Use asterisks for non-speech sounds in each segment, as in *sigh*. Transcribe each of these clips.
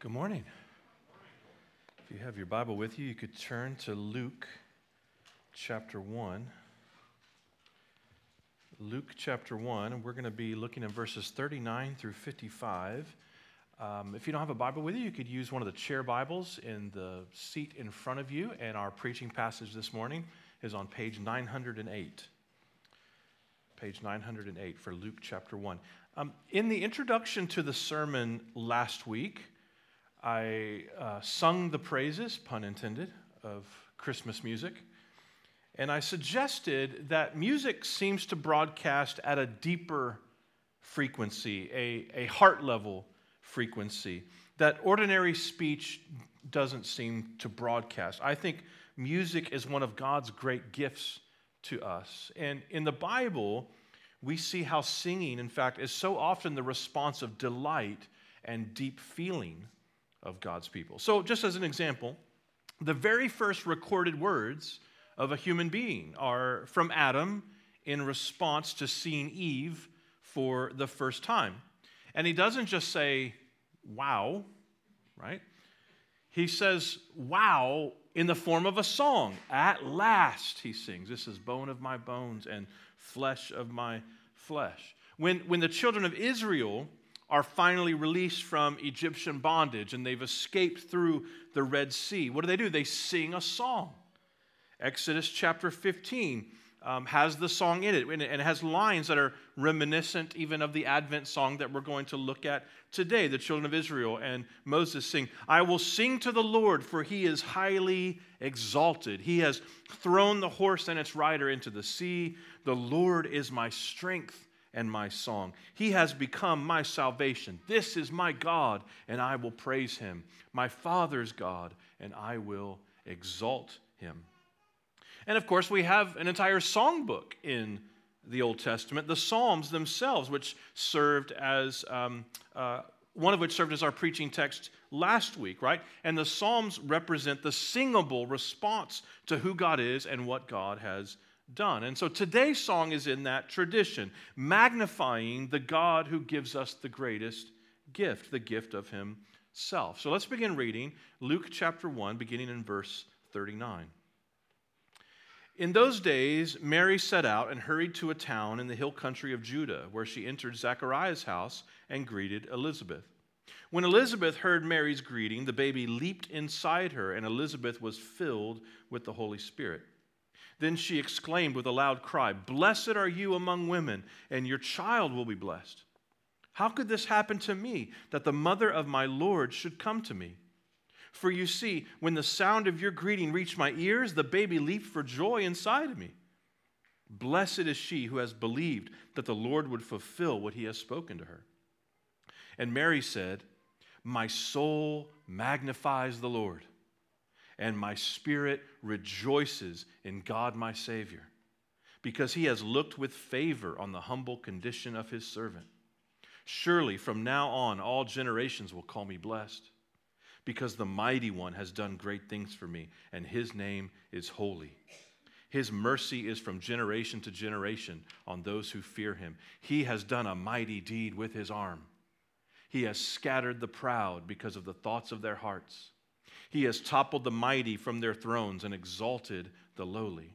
Good morning. If you have your Bible with you, you could turn to Luke chapter 1. Luke chapter 1, and we're going to be looking at verses 39 through 55. Um, if you don't have a Bible with you, you could use one of the chair Bibles in the seat in front of you, and our preaching passage this morning is on page 908. Page 908 for Luke chapter 1. Um, in the introduction to the sermon last week, I uh, sung the praises, pun intended, of Christmas music. And I suggested that music seems to broadcast at a deeper frequency, a, a heart level frequency, that ordinary speech doesn't seem to broadcast. I think music is one of God's great gifts to us. And in the Bible, we see how singing, in fact, is so often the response of delight and deep feeling of God's people. So, just as an example, the very first recorded words of a human being are from Adam in response to seeing Eve for the first time. And he doesn't just say, wow, right? He says, wow, in the form of a song. At last, he sings. This is bone of my bones and flesh of my flesh. When, when the children of Israel are finally released from Egyptian bondage and they've escaped through the Red Sea. What do they do? They sing a song. Exodus chapter 15 um, has the song in it, and it has lines that are reminiscent even of the Advent song that we're going to look at today. The children of Israel and Moses sing, I will sing to the Lord, for he is highly exalted. He has thrown the horse and its rider into the sea. The Lord is my strength and my song. He has become my salvation. This is my God, and I will praise him. My Father's God, and I will exalt him. And of course, we have an entire songbook in the Old Testament, the Psalms themselves, which served as um, uh, one of which served as our preaching text last week, right? And the Psalms represent the singable response to who God is and what God has done. And so today's song is in that tradition, magnifying the God who gives us the greatest gift, the gift of Himself. So let's begin reading Luke chapter 1, beginning in verse 39. In those days, Mary set out and hurried to a town in the hill country of Judah, where she entered Zechariah's house and greeted Elizabeth. When Elizabeth heard Mary's greeting, the baby leaped inside her, and Elizabeth was filled with the Holy Spirit. Then she exclaimed with a loud cry, Blessed are you among women, and your child will be blessed. How could this happen to me, that the mother of my Lord should come to me? For you see, when the sound of your greeting reached my ears, the baby leaped for joy inside of me. Blessed is she who has believed that the Lord would fulfill what he has spoken to her. And Mary said, My soul magnifies the Lord and my spirit rejoices in God my Savior, because he has looked with favor on the humble condition of his servant. Surely from now on all generations will call me blessed, because the mighty one has done great things for me, and his name is holy. His mercy is from generation to generation on those who fear him. He has done a mighty deed with his arm. He has scattered the proud because of the thoughts of their hearts. He has toppled the mighty from their thrones and exalted the lowly.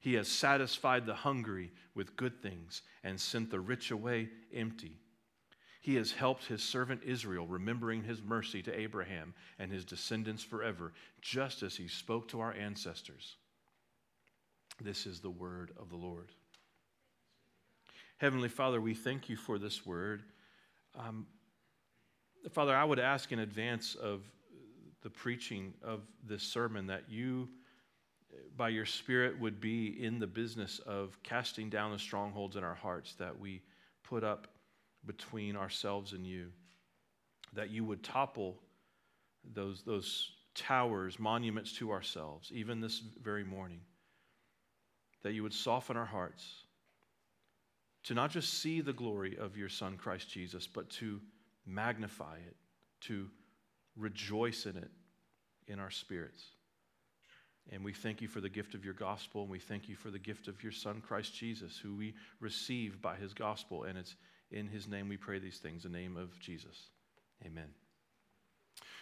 He has satisfied the hungry with good things and sent the rich away empty. He has helped his servant Israel, remembering his mercy to Abraham and his descendants forever, just as he spoke to our ancestors. This is the word of the Lord. Heavenly Father, we thank you for this word. Um, Father, I would ask in advance of the preaching of this sermon that you, by your Spirit, would be in the business of casting down the strongholds in our hearts that we put up between ourselves and you. That you would topple those, those towers, monuments to ourselves, even this very morning. That you would soften our hearts to not just see the glory of your Son, Christ Jesus, but to magnify it, to rejoice in it in our spirits. And we thank you for the gift of your gospel, and we thank you for the gift of your Son, Christ Jesus, who we receive by his gospel. And it's in his name we pray these things, the name of Jesus. Amen.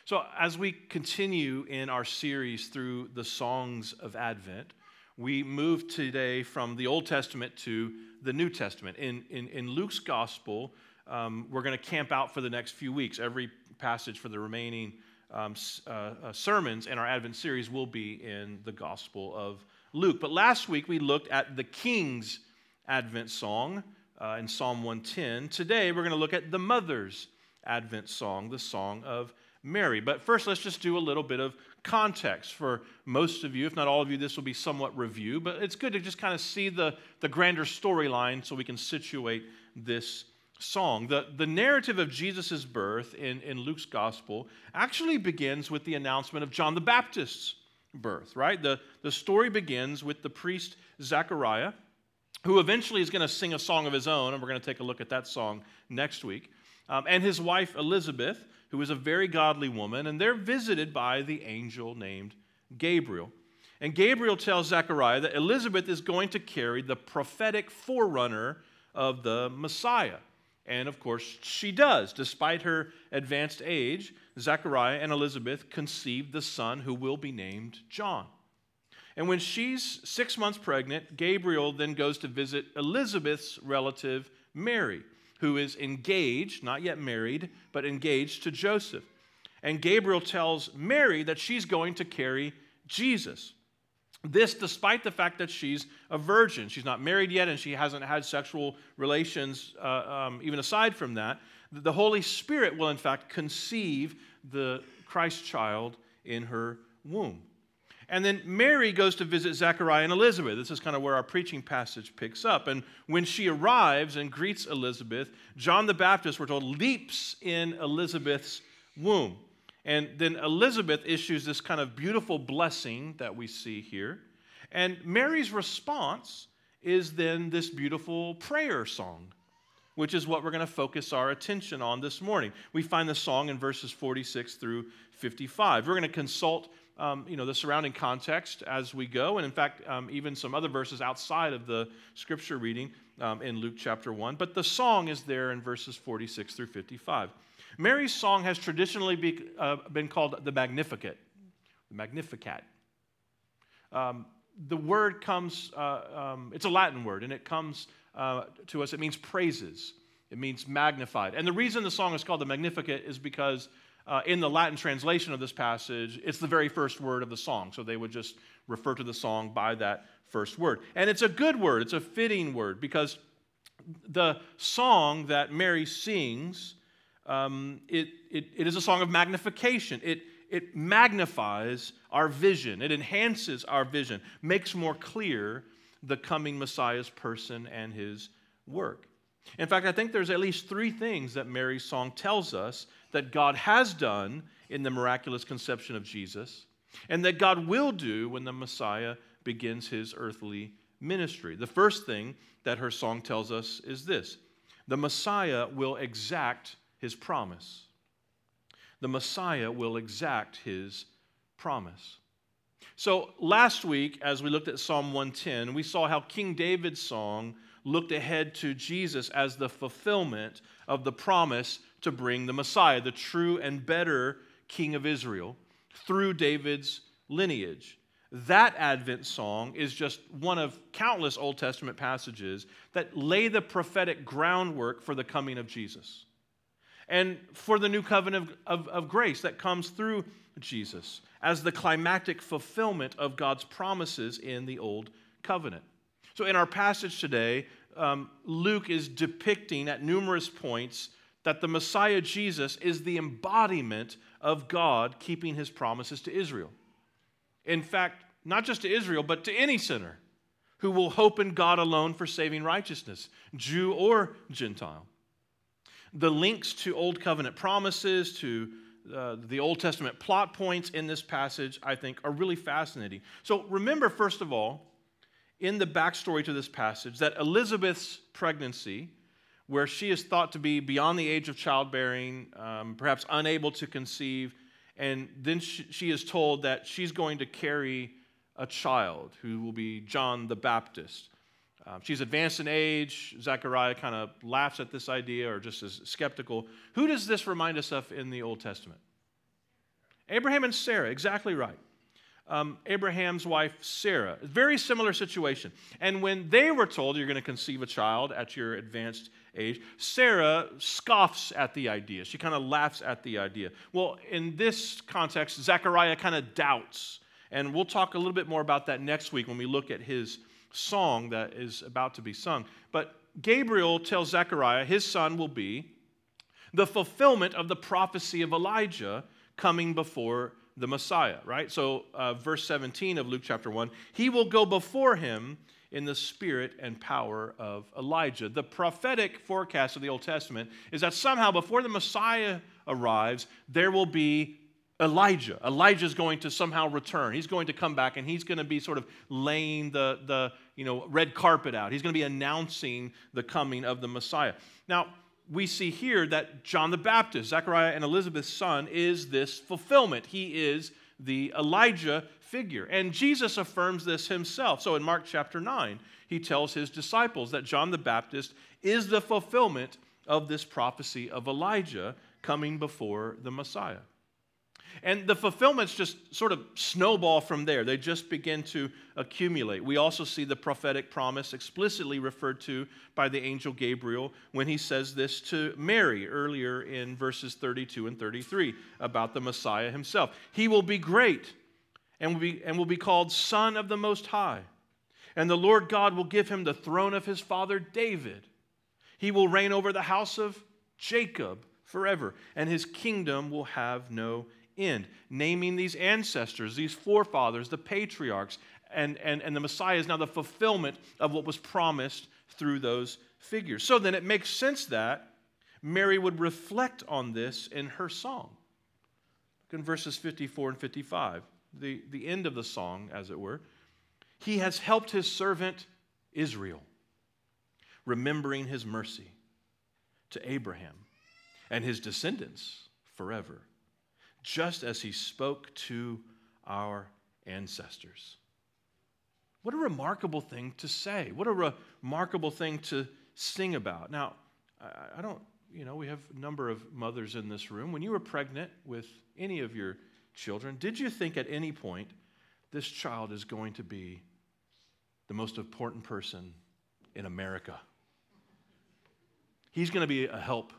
So, as we continue in our series through the songs of Advent, we move today from the Old Testament to the New Testament. In, in, in Luke's gospel, um, we're going to camp out for the next few weeks. Every passage for the remaining um, uh, uh, sermons in our Advent series will be in the gospel of Luke. But last week we looked at the King's Advent song uh, in Psalm 110. Today we're going to look at the Mother's Advent song, the Song of Mary. But first, let's just do a little bit of context. For most of you, if not all of you, this will be somewhat review, but it's good to just kind of see the, the grander storyline so we can situate this song. The, the narrative of Jesus' birth in, in Luke's gospel actually begins with the announcement of John the Baptist's birth, right? The, the story begins with the priest Zechariah, who eventually is going to sing a song of his own, and we're going to take a look at that song next week, um, and his wife Elizabeth who is a very godly woman, and they're visited by the angel named Gabriel. And Gabriel tells Zechariah that Elizabeth is going to carry the prophetic forerunner of the Messiah. And of course, she does. Despite her advanced age, Zechariah and Elizabeth conceived the son who will be named John. And when she's six months pregnant, Gabriel then goes to visit Elizabeth's relative, Mary who is engaged, not yet married, but engaged to Joseph. And Gabriel tells Mary that she's going to carry Jesus. This, despite the fact that she's a virgin. She's not married yet and she hasn't had sexual relations, uh, um, even aside from that. The Holy Spirit will, in fact, conceive the Christ child in her womb. And then Mary goes to visit Zechariah and Elizabeth. This is kind of where our preaching passage picks up. And when she arrives and greets Elizabeth, John the Baptist, we're told, leaps in Elizabeth's womb. And then Elizabeth issues this kind of beautiful blessing that we see here. And Mary's response is then this beautiful prayer song, which is what we're going to focus our attention on this morning. We find the song in verses 46 through 55. We're going to consult um, you know, the surrounding context as we go, and in fact, um, even some other verses outside of the scripture reading um, in Luke chapter 1. But the song is there in verses 46 through 55. Mary's song has traditionally be, uh, been called the Magnificat, the Magnificat. Um, the word comes, uh, um, it's a Latin word, and it comes uh, to us, it means praises. It means magnified. And the reason the song is called the Magnificat is because uh, in the Latin translation of this passage, it's the very first word of the song. So they would just refer to the song by that first word. And it's a good word, it's a fitting word because the song that Mary sings, um, it, it, it is a song of magnification. It, it magnifies our vision, it enhances our vision, makes more clear the coming Messiah's person and his work. In fact, I think there's at least three things that Mary's song tells us that God has done in the miraculous conception of Jesus, and that God will do when the Messiah begins his earthly ministry. The first thing that her song tells us is this the Messiah will exact his promise. The Messiah will exact his promise. So, last week, as we looked at Psalm 110, we saw how King David's song looked ahead to Jesus as the fulfillment of the promise to bring the Messiah, the true and better King of Israel, through David's lineage. That Advent song is just one of countless Old Testament passages that lay the prophetic groundwork for the coming of Jesus and for the new covenant of, of, of, grace that comes through Jesus as the climactic fulfillment of God's promises in the Old Covenant. So, in our passage today, um, Luke is depicting at numerous points that the Messiah Jesus is the embodiment of God keeping his promises to Israel. In fact, not just to Israel, but to any sinner who will hope in God alone for saving righteousness, Jew or Gentile. The links to Old Covenant promises, to uh, the Old Testament plot points in this passage, I think, are really fascinating. So remember, first of all, in the backstory to this passage, that Elizabeth's pregnancy where she is thought to be beyond the age of childbearing, um, perhaps unable to conceive, and then she, she is told that she's going to carry a child who will be John the Baptist. Um, she's advanced in age. Zechariah kind of laughs at this idea or just is skeptical. Who does this remind us of in the Old Testament? Abraham and Sarah, exactly right. Um, Abraham's wife, Sarah, very similar situation. And when they were told you're going to conceive a child at your advanced age, Sarah scoffs at the idea. She kind of laughs at the idea. Well, in this context, Zechariah kind of doubts. And we'll talk a little bit more about that next week when we look at his song that is about to be sung. But Gabriel tells Zechariah his son will be the fulfillment of the prophecy of Elijah coming before the Messiah, right? So, uh, verse 17 of Luke chapter 1 he will go before him in the spirit and power of Elijah. The prophetic forecast of the Old Testament is that somehow before the Messiah arrives, there will be Elijah. Elijah is going to somehow return. He's going to come back and he's going to be sort of laying the, the you know, red carpet out. He's going to be announcing the coming of the Messiah. Now, we see here that John the Baptist, Zechariah and Elizabeth's son, is this fulfillment. He is the Elijah figure. And Jesus affirms this himself. So in Mark chapter 9, he tells his disciples that John the Baptist is the fulfillment of this prophecy of Elijah coming before the Messiah. And the fulfillments just sort of snowball from there. They just begin to accumulate. We also see the prophetic promise explicitly referred to by the angel Gabriel when he says this to Mary earlier in verses 32 and 33 about the Messiah himself. He will be great and will be, and will be called Son of the Most High. And the Lord God will give him the throne of his father David. He will reign over the house of Jacob forever, and his kingdom will have no end, naming these ancestors, these forefathers, the patriarchs, and, and, and the Messiah is now the fulfillment of what was promised through those figures. So then it makes sense that Mary would reflect on this in her song. Look in verses 54 and 55, the, the end of the song, as it were. He has helped his servant Israel, remembering his mercy to Abraham and his descendants forever just as he spoke to our ancestors. What a remarkable thing to say. What a remarkable thing to sing about. Now, I don't, you know, we have a number of mothers in this room. When you were pregnant with any of your children, did you think at any point this child is going to be the most important person in America? He's going to be a help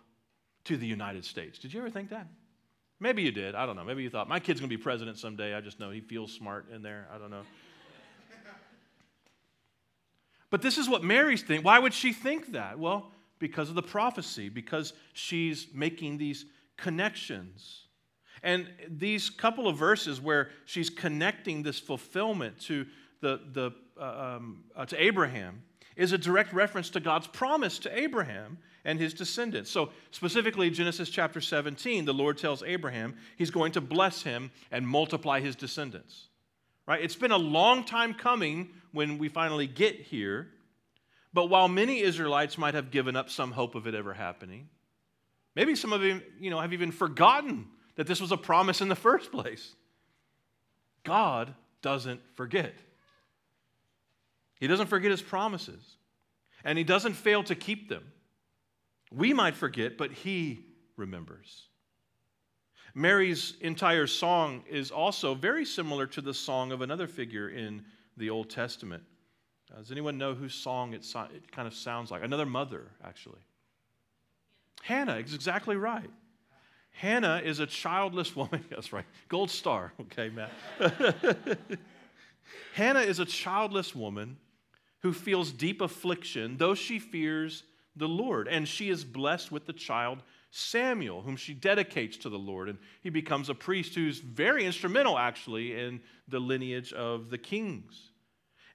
to the United States. Did you ever think that? Maybe you did. I don't know. Maybe you thought, my kid's going to be president someday. I just know he feels smart in there. I don't know. *laughs* but this is what Mary's thinking. Why would she think that? Well, because of the prophecy, because she's making these connections. And these couple of verses where she's connecting this fulfillment to the, the uh, um, uh, to Abraham is a direct reference to God's promise to Abraham and his descendants. So, specifically, Genesis chapter 17, the Lord tells Abraham he's going to bless him and multiply his descendants. Right? It's been a long time coming when we finally get here. But while many Israelites might have given up some hope of it ever happening, maybe some of them you know, have even forgotten that this was a promise in the *laughs* first place. God doesn't forget. He doesn't forget his promises, and he doesn't fail to keep them. We might forget, but he remembers. Mary's entire song is also very similar to the song of another figure in the Old Testament. Uh, does anyone know whose song it, so- it kind of sounds like? Another mother, actually. Hannah is exactly right. Hannah is a childless *laughs* woman. That's right. Gold star. Okay, Matt. *laughs* Hannah is a childless woman who feels deep affliction, though she fears the Lord. And she is blessed with the child Samuel, whom she dedicates to the Lord. And he becomes a priest who's very instrumental, actually, in the lineage of the kings.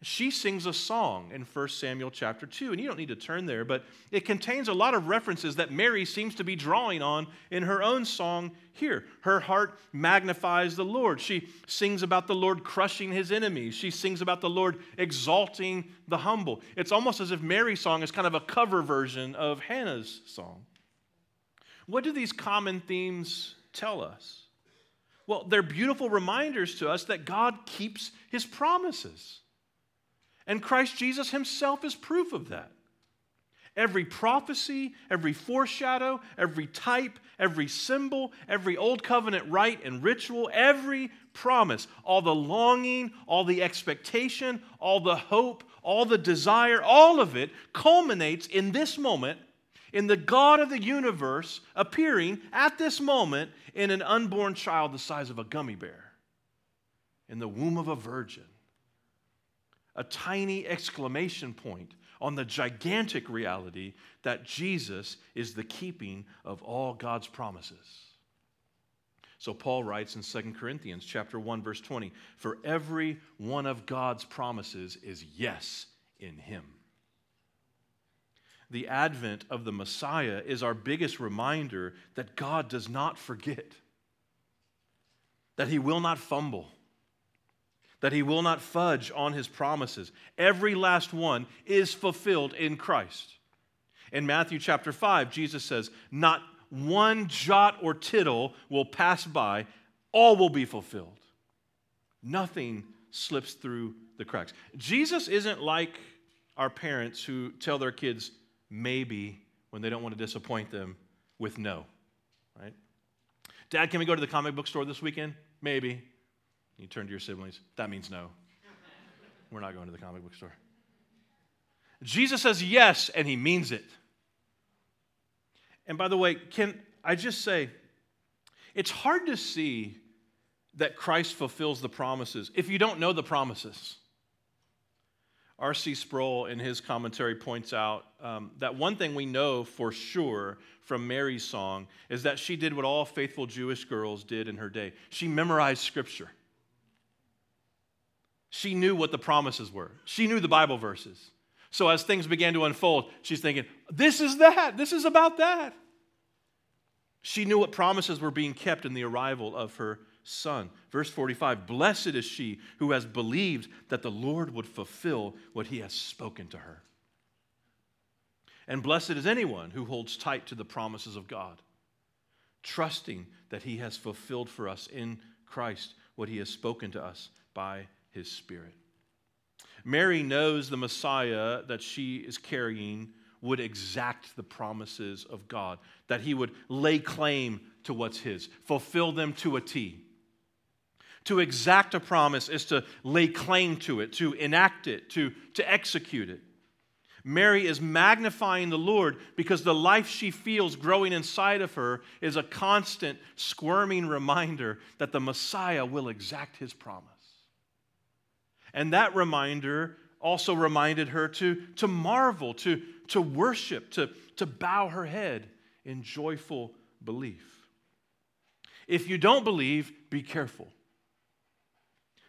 She sings a song in 1 Samuel chapter 2, and you don't need to turn there, but it contains a lot of references that Mary seems to be drawing on in her own song here. Her heart magnifies the Lord. She sings about the Lord crushing his enemies. She sings about the Lord exalting the humble. It's almost as if Mary's song is kind of a cover version of Hannah's song. What do these common themes tell us? Well, they're beautiful reminders to us that God keeps his promises. And Christ Jesus himself is proof of that. Every prophecy, every foreshadow, every type, every symbol, every old covenant rite and ritual, every promise, all the longing, all the expectation, all the hope, all the desire, all of it culminates in this moment in the God of the universe appearing at this moment in an unborn child the size of a gummy bear in the womb of a virgin. A tiny exclamation point on the gigantic reality that Jesus is the keeping of all God's promises. So Paul writes in 2 Corinthians chapter 1 verse 20, for every one of God's promises is yes in him. The advent of the Messiah is our biggest reminder that God does not forget. That he will not fumble that he will not fudge on his promises. Every last one is fulfilled in Christ. In Matthew chapter 5, Jesus says, Not one jot or tittle will pass by, all will be fulfilled. Nothing slips through the cracks. Jesus isn't like our parents who tell their kids maybe when they don't want to disappoint them with no, right? Dad, can we go to the comic book store this weekend? Maybe. You turn to your siblings, that means no. We're not going to the comic book store. Jesus says yes, and he means it. And by the way, can I just say, it's hard to see that Christ fulfills the promises if you don't know the promises. R.C. Sproul, in his commentary, points out um, that one thing we know for sure from Mary's song is that she did what all faithful Jewish girls did in her day she memorized scripture. She knew what the promises were, she knew the Bible verses. So as things began to unfold, she's thinking, this is that, this is about that. She knew what promises were being kept in the arrival of her son. Verse 45 Blessed is she who has believed that the Lord would fulfill what he has spoken to her. And blessed is anyone who holds tight to the promises of God, trusting that he has fulfilled for us in Christ what he has spoken to us by his spirit. Mary knows the Messiah that she is carrying would exact the promises of God, that he would lay claim to what's his, fulfill them to a T. To exact a promise is to lay claim to it, to enact it, to, to execute it. Mary is magnifying the Lord because the life she feels growing inside of her is a constant, squirming reminder that the Messiah will exact his promise. And that reminder also reminded her to, to marvel, to, to worship, to, to bow her head in joyful belief. If you don't believe, be careful.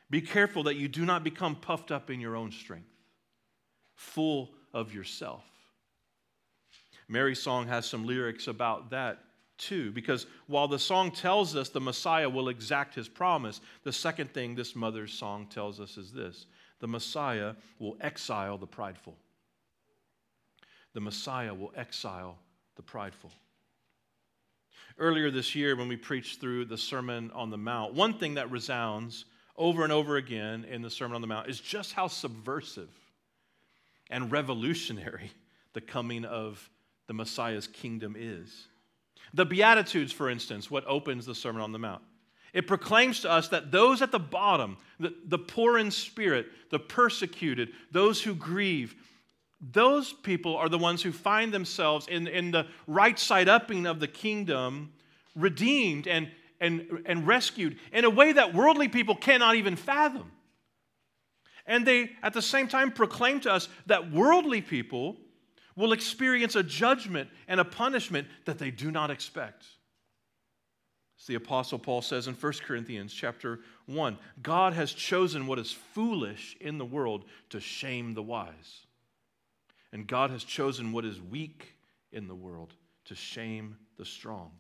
Be careful that you do not become puffed up in your own strength, full of yourself. Mary's song has some lyrics about that too, because while the song tells us the Messiah will exact his promise, the second thing this mother's song tells us is this the Messiah will exile the prideful. The Messiah will exile the prideful. Earlier this year, when we preached through the Sermon on the Mount, one thing that resounds over and over again in the Sermon on the Mount is just how subversive and revolutionary *laughs* the coming of the Messiah's kingdom is. The Beatitudes, for instance, what opens the Sermon on the Mount. It proclaims to us that those at the bottom, the, the poor in spirit, the persecuted, those who grieve, those people are the ones who find themselves in, in the right side upping of the kingdom, redeemed and, and, and rescued in a way that worldly people cannot even fathom. And they, at the same time, proclaim to us that worldly people will experience a judgment and a punishment that they do not expect. As the apostle Paul says in 1 Corinthians chapter 1, God has chosen what is foolish in the world to shame the wise. And God has chosen what is weak in the world to shame the strong.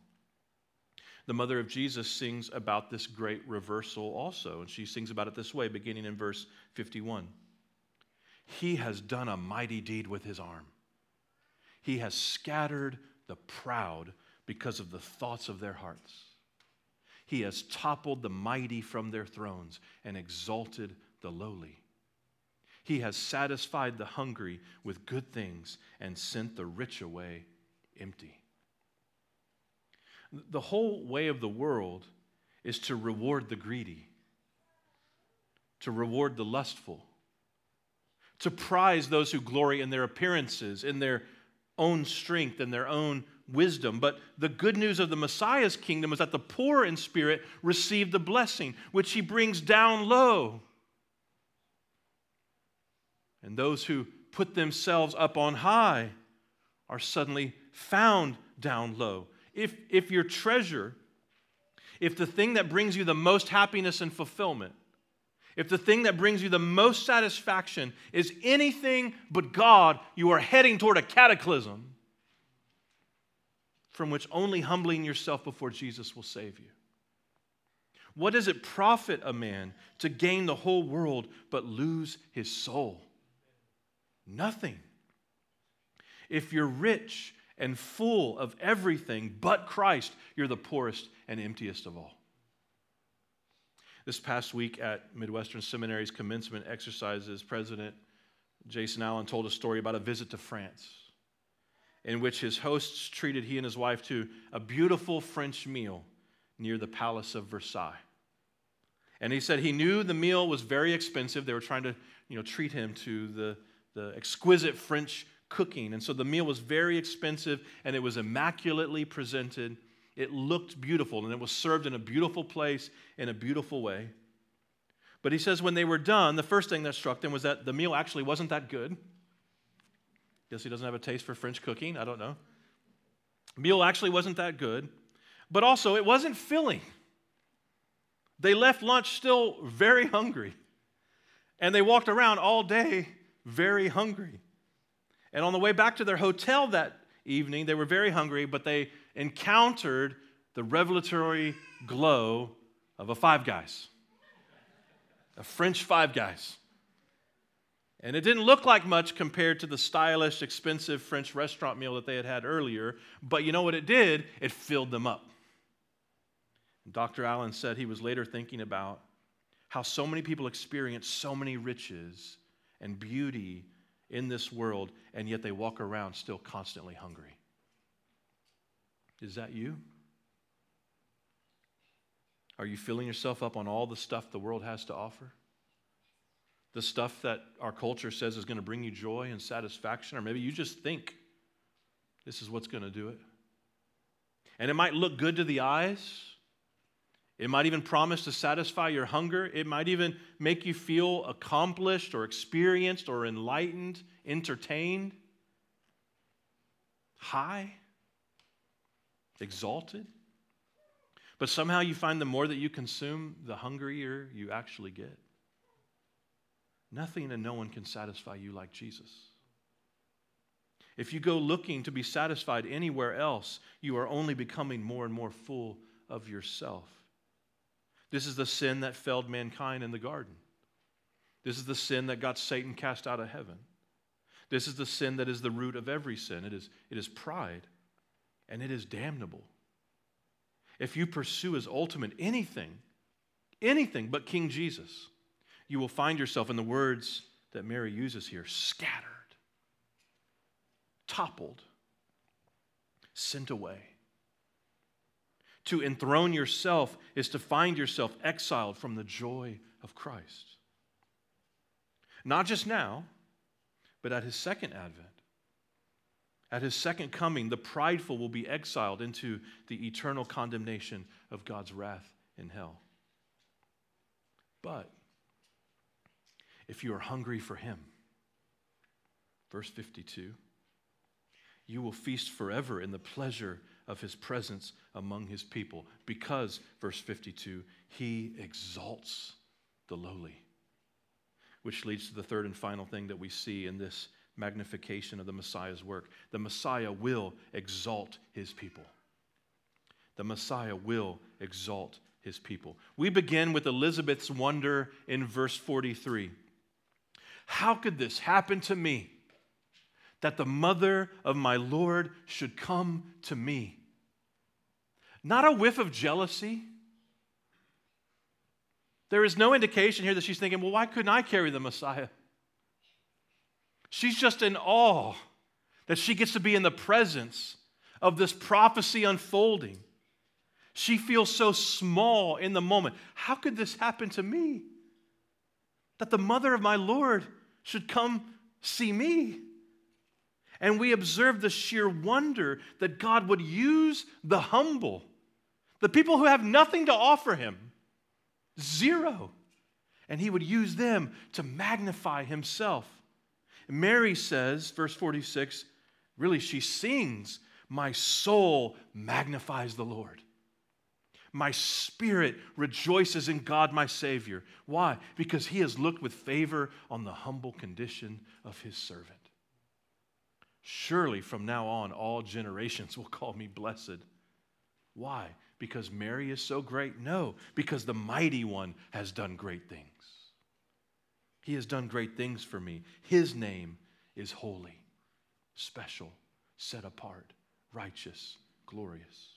The mother of Jesus sings about this great reversal also, and she sings about it this way, beginning in verse 51. He has done a mighty deed with his arm. He has scattered the proud because of the thoughts of their hearts. He has toppled the mighty from their thrones and exalted the lowly. He has satisfied the hungry with good things and sent the rich away empty. The whole way of the world is to reward the greedy, to reward the lustful, to prize those who glory in their appearances, in their own strength, and their own wisdom. But the good news of the Messiah's kingdom is that the poor in spirit receive the blessing, which he brings down low. And those who put themselves up on high are suddenly found down low. If, if your treasure, if the thing that brings you the most happiness and fulfillment, if the thing that brings you the most satisfaction is anything but God, you are heading toward a cataclysm from which only humbling yourself before Jesus will save you. What does it profit a man to gain the whole world but lose his soul? Nothing. If you're rich and full of everything but Christ, you're the poorest and emptiest of all. This past week at Midwestern Seminary's commencement exercises, President Jason Allen told a story about a visit to France in which his hosts treated he and his wife to a beautiful French meal near the Palace of Versailles. And he said he knew the meal was very expensive. They were trying to you know, treat him to the, the exquisite French cooking. And so the meal was very expensive and it was immaculately presented. It looked beautiful and it was served in a beautiful place in a beautiful way. But he says when they were done, the first thing that struck them was that the meal actually wasn't that good. Guess he doesn't have a taste for French cooking. I don't know. Meal actually wasn't that good. But also, it wasn't filling. They left lunch still very hungry. And they walked around all day very hungry. And on the way back to their hotel that evening, they were very hungry, but they encountered the revelatory glow of a Five Guys, a French Five Guys. And it didn't look like much compared to the stylish, expensive French restaurant meal that they had had earlier, but you know what it did? It filled them up. Dr. Allen said he was later thinking about how so many people experience so many riches and beauty in this world, and yet they walk around still constantly hungry. Is that you? Are you filling yourself up on all the stuff the world has to offer? The stuff that our culture says is going to bring you joy and satisfaction, or maybe you just think this is what's going to do it. And it might look good to the eyes, it might even promise to satisfy your hunger. It might even make you feel accomplished or experienced or enlightened, entertained, high, exalted. But somehow you find the more that you consume, the hungrier you actually get. Nothing and no one can satisfy you like Jesus. If you go looking to be satisfied anywhere else, you are only becoming more and more full of yourself. This is the sin that failed mankind in the garden. This is the sin that got Satan cast out of heaven. This is the sin that is the root of every sin. It is, it is pride, and it is damnable. If you pursue as ultimate anything, anything but King Jesus, you will find yourself, in the words that Mary uses here, scattered, toppled, sent away. To enthrone yourself is to find yourself exiled from the joy of Christ. Not just now, but at his second advent. At his second coming, the prideful will be exiled into the eternal condemnation of God's wrath in hell. But if you are hungry for him, verse 52, you will feast forever in the pleasure of his presence among his people because, verse 52, he exalts the lowly. Which leads to the third and final thing that we see in this magnification of the Messiah's work. The Messiah will exalt his people. The Messiah will exalt his people. We begin with Elizabeth's wonder in verse 43. How could this happen to me? That the mother of my Lord should come to me. Not a whiff of jealousy. There is no indication here that she's thinking, well, why couldn't I carry the Messiah? She's just in awe that she gets to be in the presence of this prophecy unfolding. She feels so small in the moment. How could this happen to me? That the mother of my Lord should come see me. And we observe the sheer wonder that God would use the humble, the people who have nothing to offer him, zero, and he would use them to magnify himself. Mary says, verse 46, really, she sings, My soul magnifies the Lord. My spirit rejoices in God, my Savior. Why? Because he has looked with favor on the humble condition of his servant. Surely from now on, all generations will call me blessed. Why? Because Mary is so great? No, because the mighty one has done great things. He has done great things for me. His name is holy, special, set apart, righteous, glorious.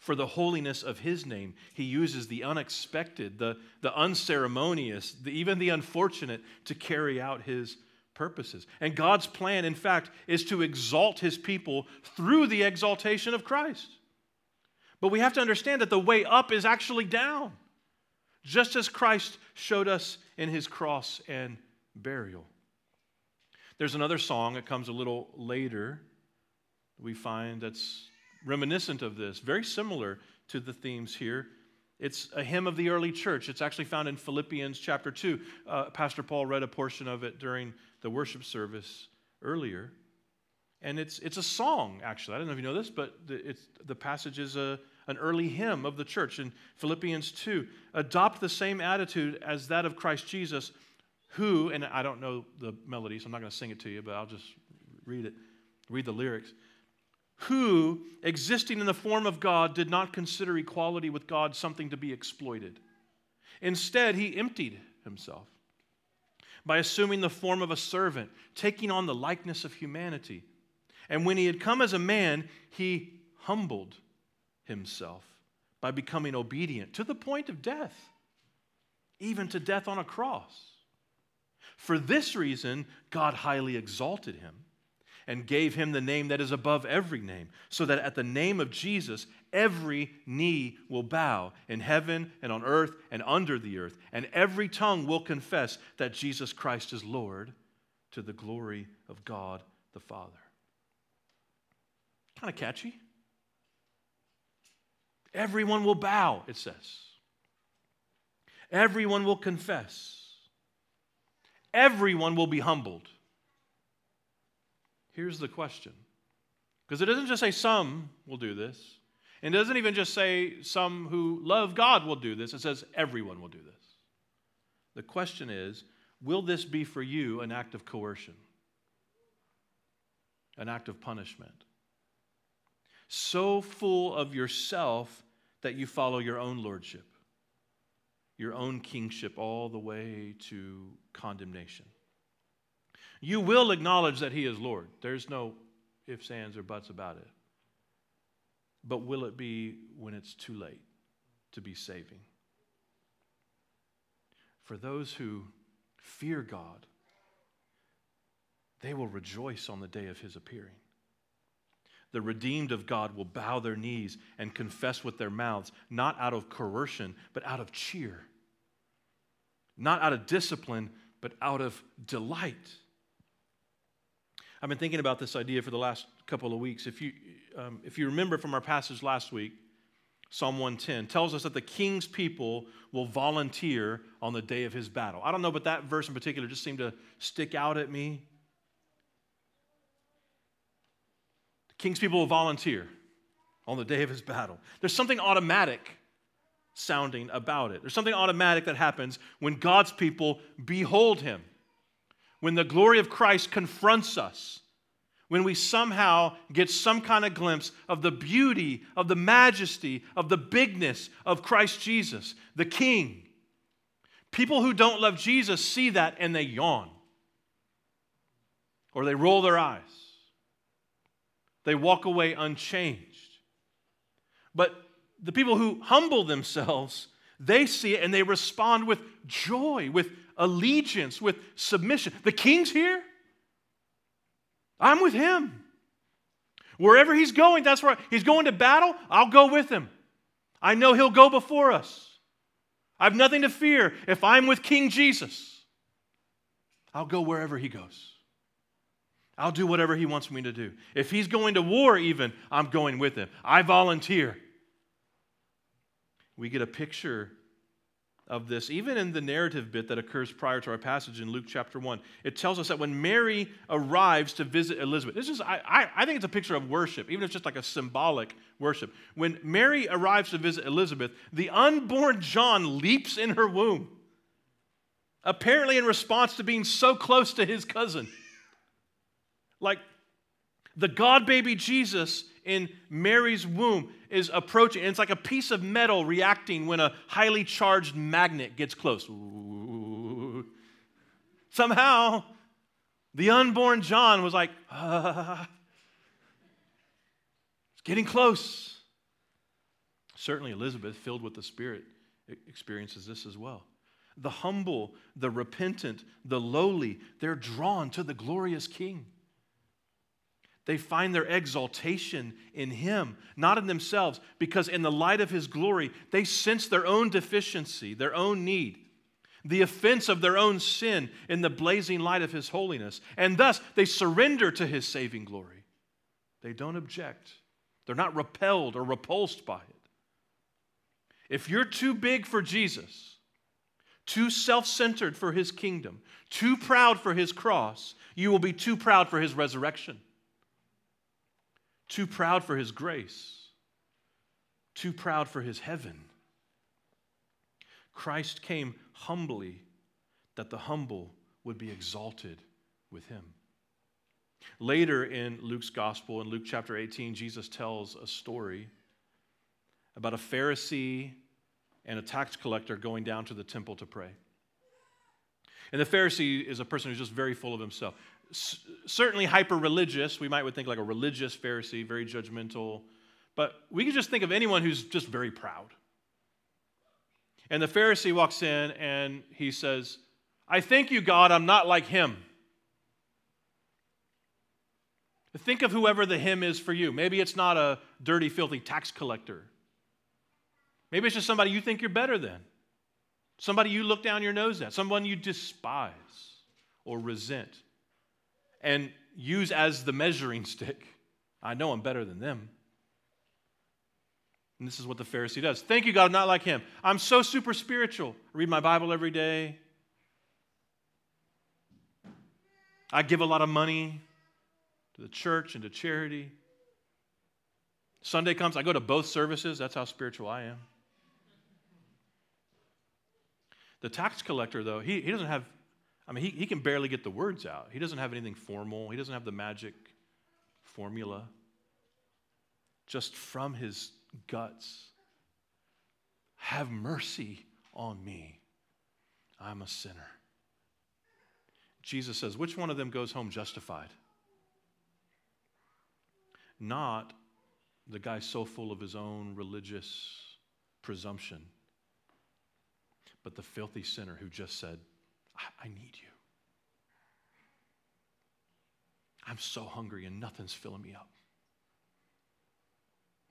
For the holiness of his name, he uses the unexpected, the, the unceremonious, the, even the unfortunate to carry out his purposes. And God's plan, in fact, is to exalt his people through the exaltation of Christ. But we have to understand that the way up is actually down just as Christ showed us in his cross and burial. There's another song that comes a little later we find that's reminiscent of this, very similar to the themes here. It's a hymn of the early church. It's actually found in Philippians chapter 2. Uh, Pastor Paul read a portion of it during the worship service earlier. And it's, it's a song, actually. I don't know if you know this, but the, the passage is a, an early hymn of the church in Philippians 2. Adopt the same attitude as that of Christ Jesus, who, and I don't know the melody, so I'm not going to sing it to you, but I'll just read it, read the lyrics. Who, existing in the form of God, did not consider equality with God something to be exploited. Instead, he emptied himself by assuming the form of a servant, taking on the likeness of humanity. And when he had come as a man, he humbled himself by becoming obedient to the point of death, even to death on a cross. For this reason, God highly exalted him and gave him the name that is above every name, so that at the name of Jesus, every knee will bow in heaven and on earth and under the earth, and every tongue will confess that Jesus Christ is Lord to the glory of God the Father. Kind of catchy. Everyone will bow, it says. Everyone will confess. Everyone will be humbled. Here's the question because it doesn't just say some will do this, and it doesn't even just say some who love God will do this, it says everyone will do this. The question is will this be for you an act of coercion, an act of punishment? So full of yourself that you follow your own lordship, your own kingship, all the way to condemnation. You will acknowledge that He is Lord. There's no ifs, ands, or buts about it. But will it be when it's too late to be saving? For those who fear God, they will rejoice on the day of His appearing the redeemed of God will bow their knees and confess with their mouths, not out of coercion, but out of cheer. Not out of discipline, but out of delight. I've been thinking about this idea for the last couple of weeks. If you, um, if you remember from our passage last week, Psalm 110 tells us that the king's people will volunteer on the day of his battle. I don't know, but that verse in particular just seemed to stick out at me. King's people will volunteer on the day of his battle. There's something automatic sounding about it. There's something automatic that happens when God's people behold him. When the glory of Christ confronts us, when we somehow get some kind of glimpse of the beauty, of the majesty, of the bigness of Christ Jesus, the King. People who don't love Jesus see that and they yawn or they roll their eyes. They walk away unchanged. But the people who humble themselves, they see it and they respond with joy, with allegiance, with submission. The king's here. I'm with him. Wherever he's going, that's where he's going to battle, I'll go with him. I know he'll go before us. I have nothing to fear if I'm with King Jesus. I'll go wherever he goes. I'll do whatever he wants me to do. If he's going to war, even, I'm going with him. I volunteer. We get a picture of this, even in the narrative bit that occurs prior to our passage in Luke chapter 1. It tells us that when Mary arrives to visit Elizabeth, this is, I, I, think it's a picture of worship, even if it's just like a symbolic worship. When Mary arrives to visit Elizabeth, the unborn John leaps in her womb, apparently in response to being so close to his cousin. Like the God baby Jesus in Mary's womb is approaching. And it's like a piece of metal reacting when a highly charged magnet gets close. Ooh. Somehow, the unborn John was like, ah, *laughs* it's getting close. Certainly, Elizabeth, filled with the Spirit, experiences this as well. The humble, the repentant, the lowly, they're drawn to the glorious King. They find their exaltation in Him, not in themselves, because in the light of His glory, they sense their own deficiency, their own need, the offense of their own sin in the blazing light of His holiness. And thus, they surrender to His saving glory. They don't object, they're not repelled or repulsed by it. If you're too big for Jesus, too self centered for His kingdom, too proud for His cross, you will be too proud for His resurrection too proud for his grace, too proud for his heaven. Christ came humbly that the humble would be exalted with him. Later in Luke's gospel, in Luke chapter 18, Jesus tells a story about a Pharisee and a tax collector going down to the temple to pray. And the Pharisee is a person who's just very full of himself certainly hyper religious. We might would think like a religious Pharisee, very judgmental. But we can just think of anyone who's just very proud. And the Pharisee walks in and he says, I thank you, God, I'm not like him. Think of whoever the him is for you. Maybe it's not a dirty, filthy tax collector. Maybe it's just somebody you think you're better than, somebody you look down your nose at, someone you despise or resent and use as the measuring stick. I know I'm better than them. And this is what the Pharisee does. Thank you, God, I'm not like him. I'm so super spiritual. I read my Bible every day. I give a lot of money to the church and to charity. Sunday comes, I go to both services. That's how spiritual I am. The tax collector, though, he, he doesn't have I mean, he, he can barely get the words out. He doesn't have anything formal, he doesn't have the magic formula. Just from his guts, have mercy on me. I'm a sinner. Jesus says, which one of them goes home justified? Not the guy so full of his own religious presumption, but the filthy sinner who just said, I, I need you. I'm so hungry and nothing's filling me up.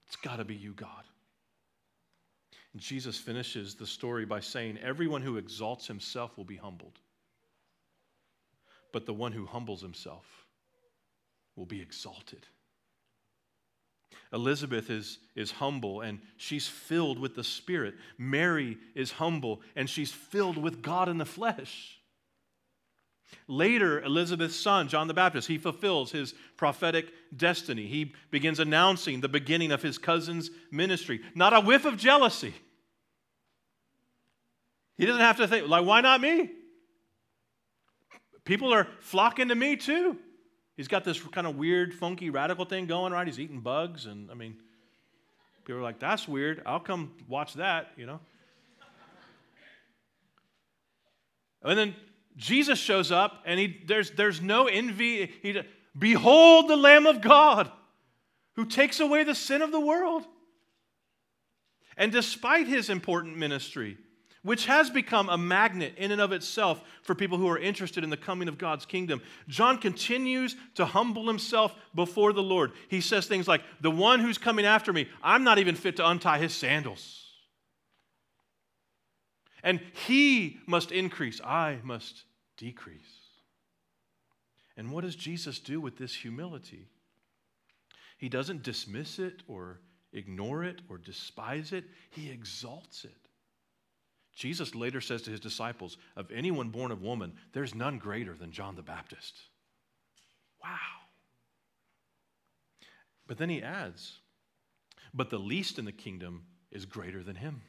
It's got to be you, God. And Jesus finishes the story by saying, Everyone who exalts himself will be humbled, but the one who humbles himself will be exalted. Elizabeth is, is humble and she's filled with the Spirit. Mary is humble and she's filled with God in the flesh. Later, Elizabeth's son, John the Baptist, he fulfills his prophetic destiny. He begins announcing the beginning of his cousin's ministry. Not a whiff of jealousy. He doesn't have to think, like, why not me? People are flocking to me too. He's got this kind of weird, funky, radical thing going, right? He's eating bugs, and I mean, people are like, that's weird. I'll come watch that, you know? And then Jesus shows up and he, there's, there's no envy. He, Behold the Lamb of God who takes away the sin of the world. And despite his important ministry, which has become a magnet in and of itself for people who are interested in the coming of God's kingdom. John continues to humble himself before the Lord. He says things like, The one who's coming after me, I'm not even fit to untie his sandals. And he must increase, I must decrease. And what does Jesus do with this humility? He doesn't dismiss it or ignore it or despise it, he exalts it. Jesus later says to his disciples, Of anyone born of woman, there's none greater than John the Baptist. Wow. But then he adds, But the least in the kingdom is greater than him.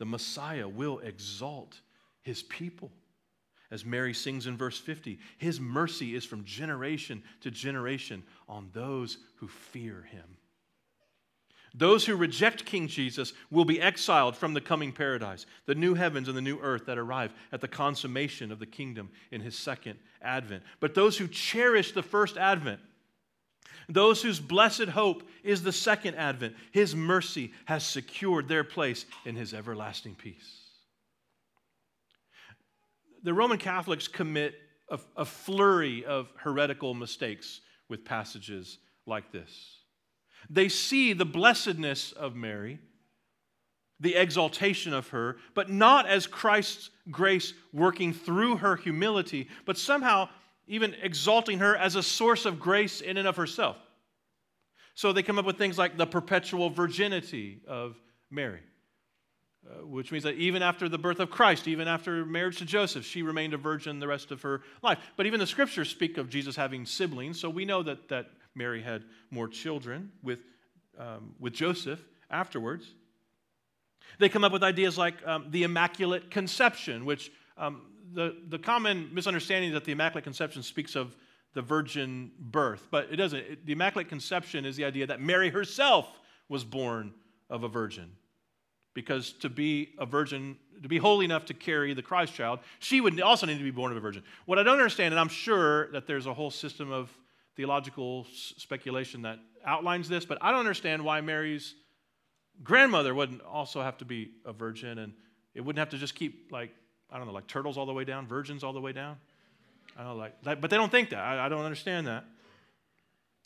The Messiah will exalt his people. As Mary sings in verse 50, his mercy is from generation to generation on those who fear him. Those who reject King Jesus will be exiled from the coming paradise, the new heavens and the new earth that arrive at the consummation of the kingdom in his second advent. But those who cherish the first advent, those whose blessed hope is the second advent, his mercy has secured their place in his everlasting peace. The Roman Catholics commit a, a flurry of heretical mistakes with passages like this. They see the blessedness of Mary, the exaltation of her, but not as Christ's grace working through her humility, but somehow even exalting her as a source of grace in and of herself. So they come up with things like the perpetual virginity of Mary. Uh, which means that even after the birth of Christ, even after marriage to Joseph, she remained a virgin the rest of her life. But even the scriptures speak of Jesus having siblings, so we know that, that Mary had more children with, um, with Joseph afterwards. They come up with ideas like um, the Immaculate Conception, which um, the, the common misunderstanding is that the Immaculate Conception speaks of the virgin birth, but it doesn't. It, the Immaculate Conception is the idea that Mary herself was born of a virgin. Because to be a virgin, to be holy enough to carry the Christ child, she would also need to be born of a virgin. What I don't understand, and I'm sure that there's a whole system of theological speculation that outlines this, but I don't understand why Mary's grandmother wouldn't also have to be a virgin and it wouldn't have to just keep like, I don't know, like turtles all the way down, virgins all the way down. I don't like, like but they don't think that. I, I don't understand that.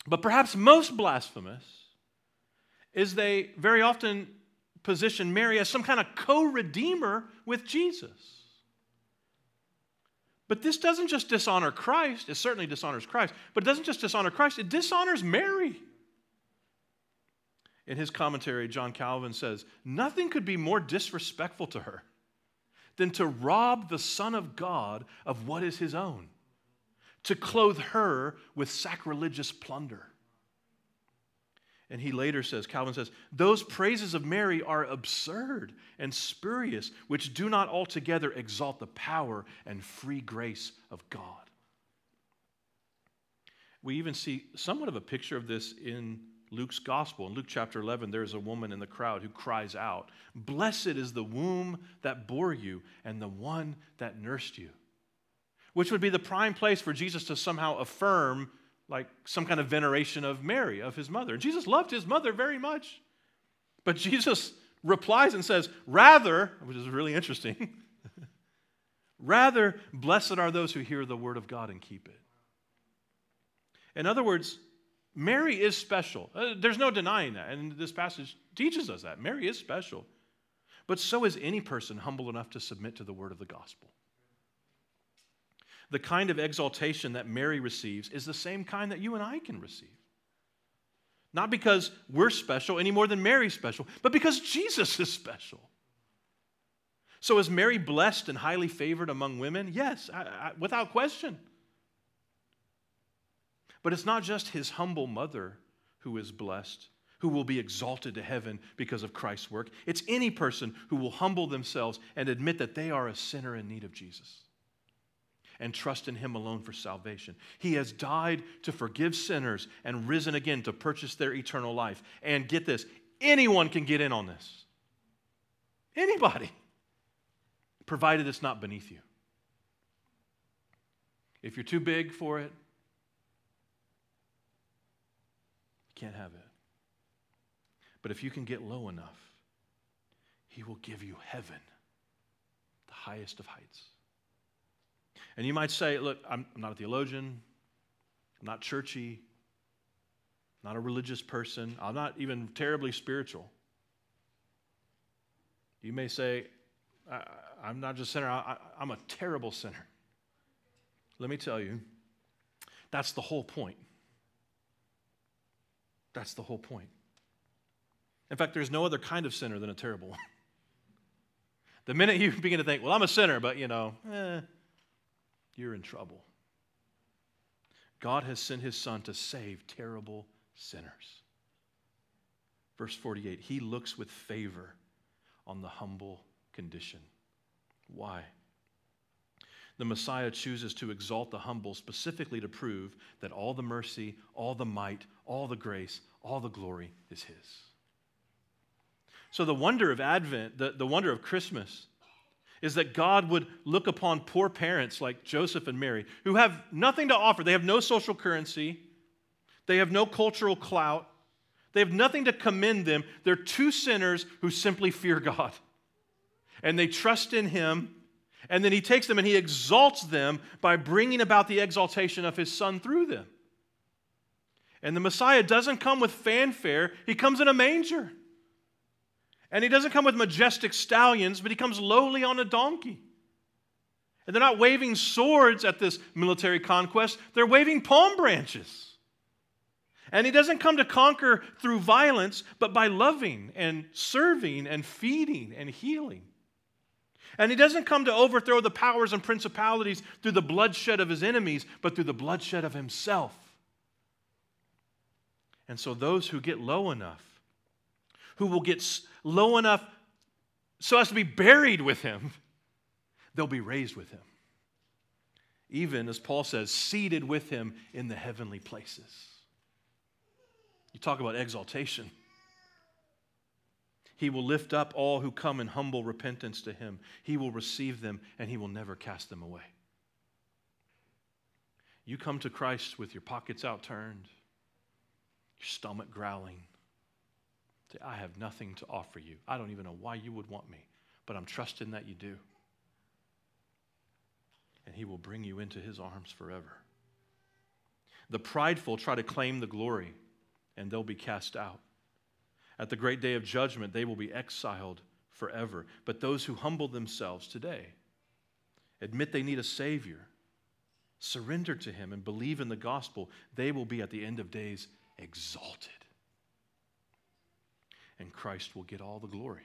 But perhaps most blasphemous is they very often position Mary as some kind of co redeemer with Jesus. But this doesn't just dishonor Christ, it certainly dishonors Christ, but it doesn't just dishonor Christ, it dishonors Mary. In his commentary, John Calvin says, Nothing could be more disrespectful to her than to rob the Son of God of what is his own, to clothe her with sacrilegious plunder. And he later says, Calvin says, those praises of Mary are absurd and spurious, which do not altogether exalt the power and free grace of God. We even see somewhat of a picture of this in Luke's gospel. In Luke chapter 11, there's a woman in the crowd who cries out, Blessed is the womb that bore you and the one that nursed you. Which would be the prime place for Jesus to somehow affirm like some kind of veneration of Mary, of his mother. Jesus loved his mother very much. But Jesus replies and says, Rather, which is really interesting, *laughs* rather, blessed are those who hear the word of God and keep it. In other words, Mary is special. Uh, there's no denying that. And this passage teaches us that. Mary is special. But so is any person humble enough to submit to the word of the gospel the kind of exaltation that Mary receives is the same kind that you and I can receive. Not because we're special any more than Mary's special, but because Jesus is special. So, is Mary blessed and highly favored among women? Yes, I, I, without question. But it's not just his humble mother who is blessed, who will be exalted to heaven because of Christ's work. It's any person who will humble themselves and admit that they are a sinner in need of Jesus and trust in Him alone for salvation. He has died to forgive sinners and risen again to purchase their eternal life. And get this anyone can get in on this. Anybody, provided it's not beneath you. If you're too big for it, you can't have it. But if you can get low enough, he will give you heaven, the highest of heights. And you might say, look, I'm not a theologian, I'm not churchy, not a religious person, I'm not even terribly spiritual. You may say, I'm not just a sinner, I, am a terrible sinner. Let me tell you, that's the whole point. That's the whole point. In fact, there's no other kind of sinner than a terrible *laughs* one. The minute you begin to think, well, I'm a sinner, but you know, eh, you're in trouble. God has sent his son to save terrible sinners. Verse 48 He looks with favor on the humble condition. Why? The Messiah chooses to exalt the humble specifically to prove that all the mercy, all the might, all the grace, all the glory is His. So, the wonder of Advent, the, the wonder of Christmas, is that God would look upon poor parents like Joseph and Mary who have nothing to offer. They have no social currency, they have no cultural clout, they have nothing to commend them. They're two sinners who simply fear God. And they trust in Him. And then He takes them and He exalts them by bringing about the exaltation of His Son through them. And the Messiah doesn't come with fanfare, He comes in a manger. And He doesn't come with majestic stallions, but He comes lowly on a donkey. And they're not waving swords at this military conquest, they're waving palm branches. And he doesn't come to conquer through violence, but by loving and serving and feeding and healing. And he doesn't come to overthrow the powers and principalities through the bloodshed of his enemies, but through the bloodshed of himself. And so, those who get low enough, who will get low enough so as to be buried with him, they'll be raised with him. Even, as Paul says, seated with him in the heavenly places. You talk about exaltation. He will lift up all who come in humble repentance to him. He will receive them and he will never cast them away. You come to Christ with your pockets outturned, your stomach growling. Say, I have nothing to offer you. I don't even know why you would want me, but I'm trusting that you do. And he will bring you into his arms forever. The prideful try to claim the glory and they'll be cast out. At the great day of judgment, they will be exiled forever. But those who humble themselves today, admit they need a Savior, surrender to Him, and believe in the gospel, they will be at the end of days exalted. And Christ will get all the glory.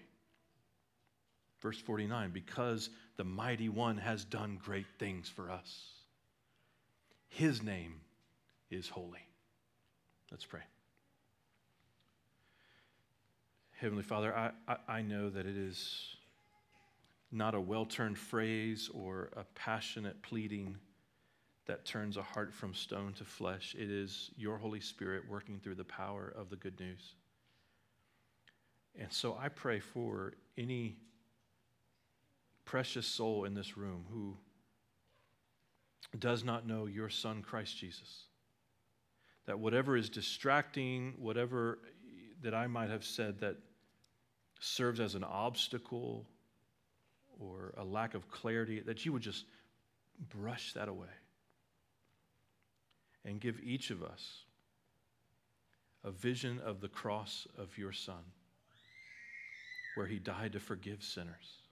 Verse 49 because the mighty one has done great things for us, His name is holy. Let's pray. Heavenly Father, I, I, I know that it is not a well turned phrase or a passionate pleading that turns a heart from stone to flesh. It is your Holy Spirit working through the power of the good news. And so I pray for any precious soul in this room who does not know your Son, Christ Jesus. That whatever is distracting, whatever that I might have said that serves as an obstacle or a lack of clarity, that you would just brush that away and give each of us a vision of the cross of your Son, where he died to forgive sinners,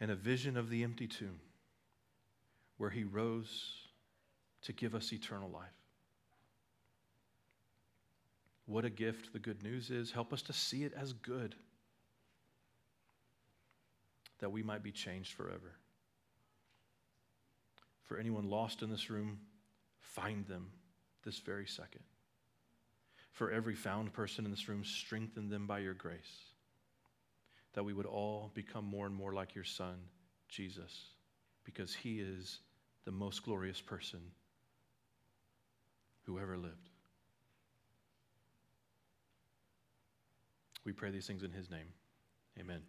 and a vision of the empty tomb, where he rose to give us eternal life. What a gift the good news is. Help us to see it as good, that we might be changed forever. For anyone lost in this room, find them this very second. For every found person in this room, strengthen them by your grace, that we would all become more and more like your Son, Jesus, because he is the most glorious person who ever lived. We pray these things in his name. Amen.